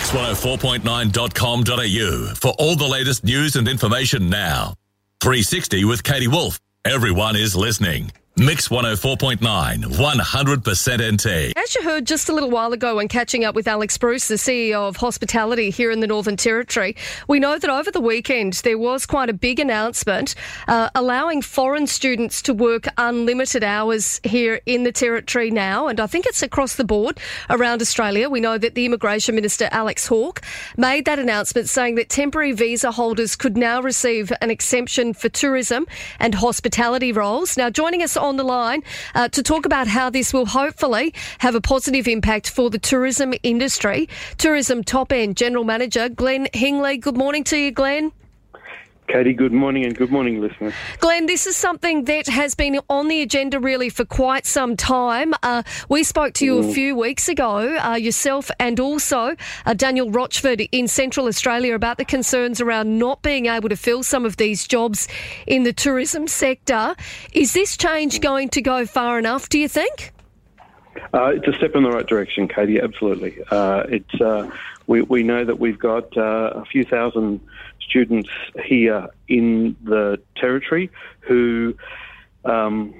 Mix104.9.com.au for all the latest news and information now. 360 with Katie Woolf. Everyone is listening. Mix 104.9, 100% NT. As you heard just a little while ago when catching up with Alex Bruce, the CEO of Hospitality here in the Northern Territory, we know that over the weekend there was quite a big announcement uh, allowing foreign students to work unlimited hours here in the Territory now. And I think it's across the board around Australia. We know that the Immigration Minister, Alex Hawke, made that announcement saying that temporary visa holders could now receive an exemption for tourism and hospitality roles. Now, joining us on the line uh, to talk about how this will hopefully have a positive impact for the tourism industry. Tourism top end general manager Glenn Hingley. Good morning to you, Glenn. Katie, good morning and good morning, listeners. Glenn, this is something that has been on the agenda really for quite some time. Uh, we spoke to you mm. a few weeks ago, uh, yourself and also uh, Daniel Rochford in Central Australia, about the concerns around not being able to fill some of these jobs in the tourism sector. Is this change going to go far enough, do you think? Uh, it's a step in the right direction, Katie. Absolutely. Uh, it's uh, we we know that we've got uh, a few thousand students here in the territory who um,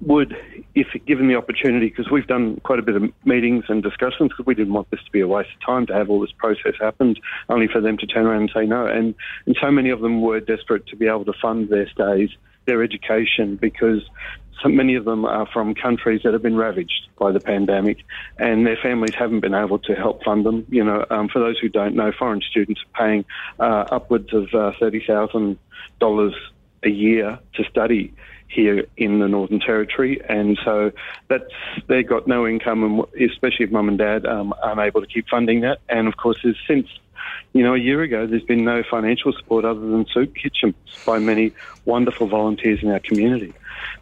would, if given the opportunity, because we've done quite a bit of meetings and discussions, because we didn't want this to be a waste of time to have all this process happen, only for them to turn around and say no. And and so many of them were desperate to be able to fund their stays, their education, because so many of them are from countries that have been ravaged by the pandemic, and their families haven't been able to help fund them. You know, um, for those who don't know, foreign students are paying uh, upwards of uh, thirty thousand dollars a year to study here in the Northern Territory, and so that's they've got no income, and especially if mum and dad um, aren't able to keep funding that. And of course, there's since you know, a year ago, there's been no financial support other than soup kitchens by many wonderful volunteers in our community.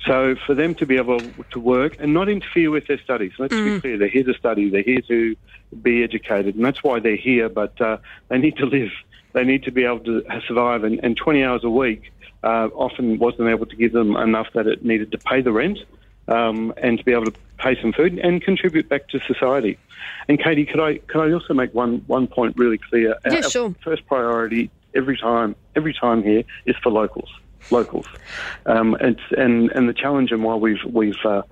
So for them to be able to work and not interfere with their studies, let's mm. be clear, they're here to study, they're here to be educated, and that's why they're here, but uh, they need to live. They need to be able to survive, and, and 20 hours a week uh, often wasn't able to give them enough that it needed to pay the rent um, and to be able to pay some food and contribute back to society. And Katie, could I could I also make one one point really clear? Yeah, our, sure. first priority every time every time here is for locals locals. Um, and, and and the challenge and why we've we've uh,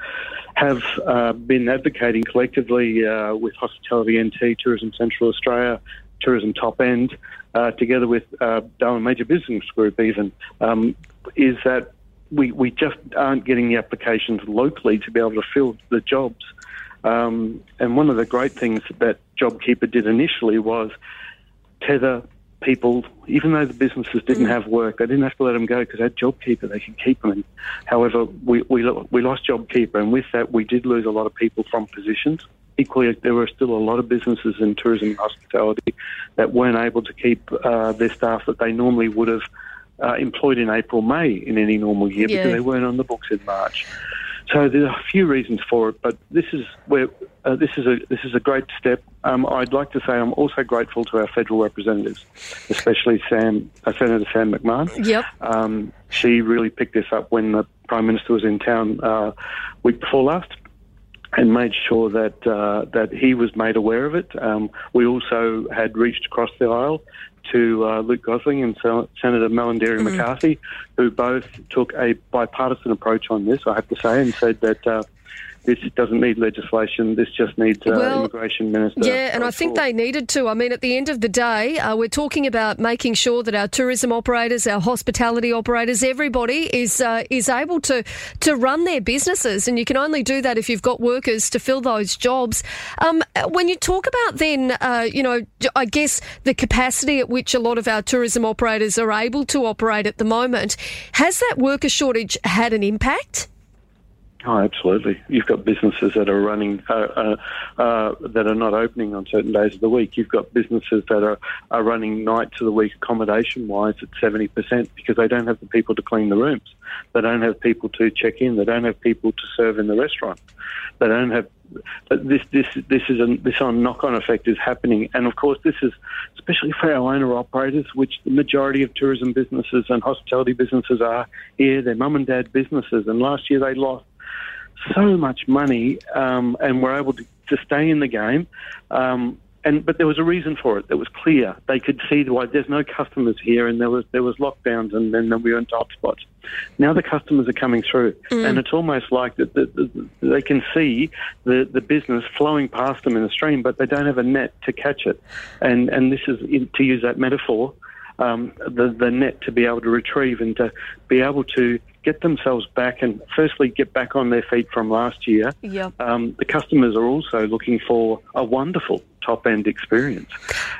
have uh, been advocating collectively uh, with Hospitality NT, Tourism Central Australia, Tourism Top End, uh, together with uh, Darwin Major Business Group, even um, is that we we just aren't getting the applications locally to be able to fill the jobs. Um, and one of the great things that JobKeeper did initially was tether people, even though the businesses didn't mm. have work, they didn't have to let them go because they had JobKeeper. They could keep them. however, we, we, we lost JobKeeper, and with that, we did lose a lot of people from positions. Equally, there were still a lot of businesses in tourism and hospitality that weren't able to keep uh, their staff that they normally would have uh, employed in April, May in any normal year yeah. because they weren't on the books in March. So there are a few reasons for it, but this is where uh, this is a this is a great step. Um, I'd like to say I'm also grateful to our federal representatives, especially Sam, uh, Senator Sam McMahon. Yep. Um, she really picked this up when the Prime Minister was in town uh, week before last, and made sure that uh, that he was made aware of it. Um, we also had reached across the aisle to uh, Luke Gosling and Senator Malarndirri mm. McCarthy, who both took a bipartisan approach on this, I have to say, and said that uh, this doesn't need legislation. This just needs uh, well, immigration minister. Yeah, and I think they needed to. I mean, at the end of the day, uh, we're talking about making sure that our tourism operators, our hospitality operators, everybody is uh, is able to to run their businesses, and you can only do that if you've got workers to fill those jobs. Um, when you talk about then, uh, you know, I guess the capacity at which a lot of our tourism operators are able to operate at the moment, has that worker shortage had an impact? Oh, absolutely. You've got businesses that are running uh, uh, uh, that are not opening on certain days of the week. You've got businesses that are, are running night to the week accommodation wise at seventy percent because they don't have the people to clean the rooms. They don't have people to check in. They don't have people to serve in the restaurant. They don't have. This this this is a this on knock on effect is happening, and of course this is especially for our owner operators, which the majority of tourism businesses and hospitality businesses are here. They're mum and dad businesses, and last year they lost so much money um, and were able to, to stay in the game. Um, and but there was a reason for it. It was clear. They could see why there's no customers here, and there was there was lockdowns, and then we were in hotspots. Now the customers are coming through, mm. and it's almost like that the, the, they can see the the business flowing past them in a stream, but they don't have a net to catch it. And and this is to use that metaphor um, the, the net to be able to retrieve and to be able to get themselves back and firstly get back on their feet from last year. Yep. Um, the customers are also looking for a wonderful top end experience.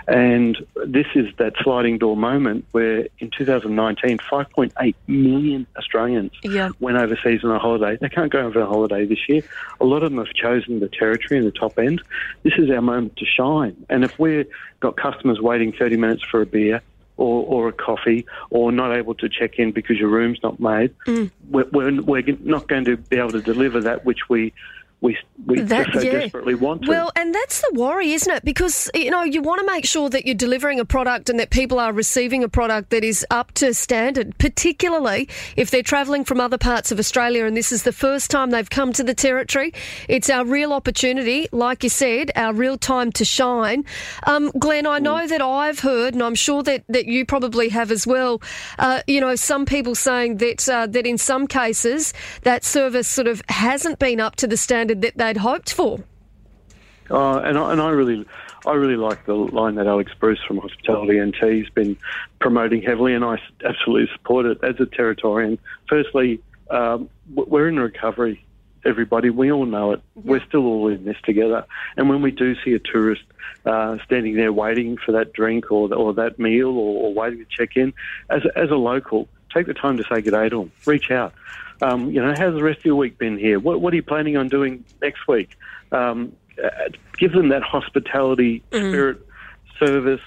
And this is that sliding door moment where in 2019, 5.8 million Australians yep. went overseas on a holiday. They can't go over a holiday this year. A lot of them have chosen the territory and the top end. This is our moment to shine. And if we've got customers waiting 30 minutes for a beer, or, or a coffee or not able to check in because your room's not made, mm. we're, we're, we're not going to be able to deliver that which we we, we that, so yeah. desperately want to. Well, and that's the worry, isn't it? Because, you know, you want to make sure that you're delivering a product and that people are receiving a product that is up to standard, particularly if they're travelling from other parts of Australia and this is the first time they've come to the Territory. It's our real opportunity, like you said, our real time to shine. Um, Glenn, I know mm. that I've heard, and I'm sure that, that you probably have as well, uh, you know, some people saying that, uh, that in some cases that service sort of hasn't been up to the standard that they'd hoped for. Uh, and, I, and I really, I really like the line that Alex Bruce from Hospitality NT has been promoting heavily, and I absolutely support it as a Territorian. Firstly, um, we're in recovery. Everybody, we all know it. We're still all in this together. And when we do see a tourist uh, standing there waiting for that drink or or that meal or, or waiting to check in, as as a local, take the time to say good day to them. Reach out. Um, you know, how's the rest of your week been here? What, what are you planning on doing next week? Um, uh, give them that hospitality mm-hmm. spirit, service.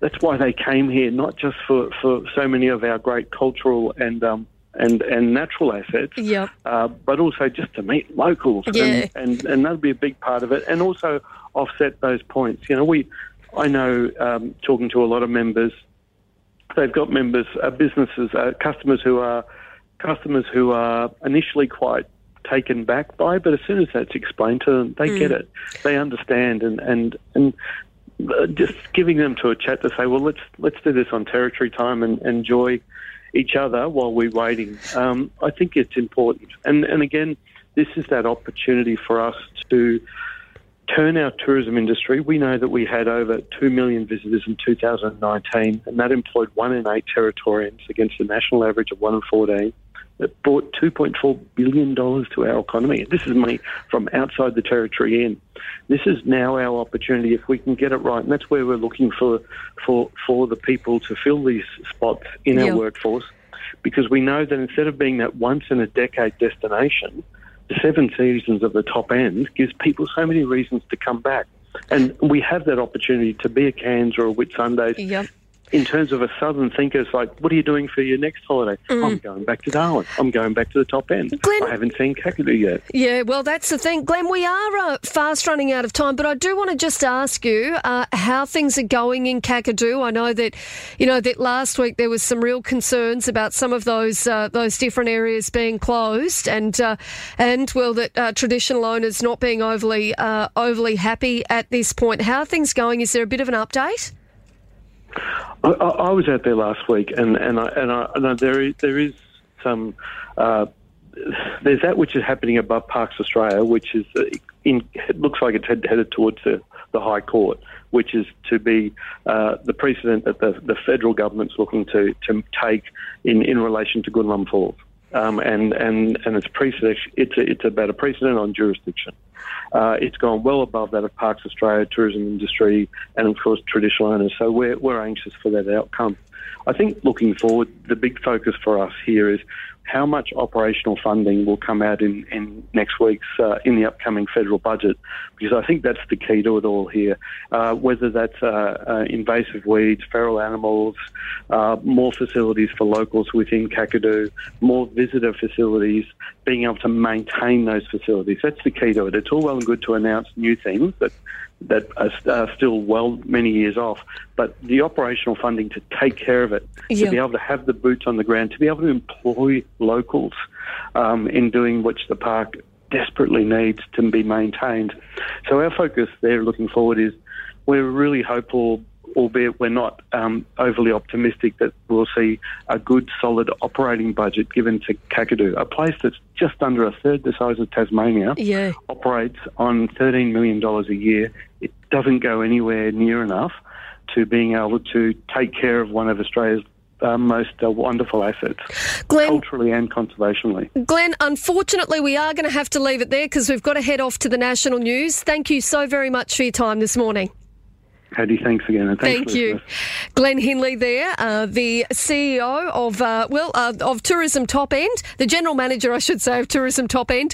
That's why they came here, not just for, for so many of our great cultural and um, and and natural assets, yep. uh, but also just to meet locals, yeah. and, and and that'll be a big part of it, and also offset those points. You know, we I know um, talking to a lot of members, they've got members, uh, businesses, uh, customers who are customers who are initially quite taken back by, but as soon as that's explained to them, they mm. get it. They understand, and and and uh, just giving them to a chat to say, well, let's let's do this on territory time and enjoy each other while we're waiting. Um, I think it's important, and and again, this is that opportunity for us to turn our tourism industry. We know that we had over 2 million visitors in 2019, and that employed one in eight Territorians against the national average of one in 14 that brought $2.4 billion to our economy. This is money from outside the territory in. This is now our opportunity if we can get it right. And that's where we're looking for, for, for the people to fill these spots in our workforce because we know that instead of being that once in a decade destination, the seven seasons of the top end gives people so many reasons to come back. And we have that opportunity to be a Cairns or a Whitsundays yep in terms of a southern thinker, it's like, what are you doing for your next holiday? Mm. I'm going back to Darwin. I'm going back to the top end. Glenn, I haven't seen Kakadu yet. Yeah, well, that's the thing. Glenn, we are uh, fast running out of time, but I do want to just ask you uh, how things are going in Kakadu. I know that, you know, that last week there was some real concerns about some of those uh, those different areas being closed, and uh, and well, that uh, traditional owners not being overly uh, overly happy at this point. How are things going? Is there a bit of an update? I, I, was out there last week, and and I, and, I, and there is there is some. Uh, there's that which is happening above Parks Australia, which is uh, in, it looks like it's headed towards the, the High Court, which is to be uh, the precedent that the, the federal government's looking to, to take in, in relation to Gunlom Falls. Um, and, and, and it's, precedent, it's, a, it's about a precedent on jurisdiction. Uh, it's gone well above that of Parks Australia, tourism industry, and of course traditional owners. So we're, we're anxious for that outcome. I think looking forward, the big focus for us here is how much operational funding will come out in, in next week's uh, in the upcoming federal budget, because I think that's the key to it all here. Uh, whether that's uh, uh invasive weeds, feral animals, uh, more facilities for locals within Kakadu, more visitor facilities, being able to maintain those facilities. That's the key to it. It's all well and good to announce new things that that are, still well many years off. But the operational funding to take care of it, to be able to have the boots on the ground, to be able to employ locals um, in doing which the park desperately needs to be maintained. So our focus there looking forward is we're really hopeful, albeit we're not um, overly optimistic, that we'll see a good, solid operating budget given to Kakadu, a place that's just under a third the size of Tasmania, Yeah. operates on $13 million a year. It doesn't go anywhere near enough to being able to take care of one of Australia's uh, most uh, wonderful assets, Glenn, culturally and conservationally. Glenn, unfortunately, we are going to have to leave it there because we've got to head off to the national news. Thank you so very much for your time this morning. Katie, thanks again. And thanks Thank you. Glenn Hingley. There, uh, the CEO of uh, well uh, of Tourism Top End, the general manager, I should say, of Tourism Top End.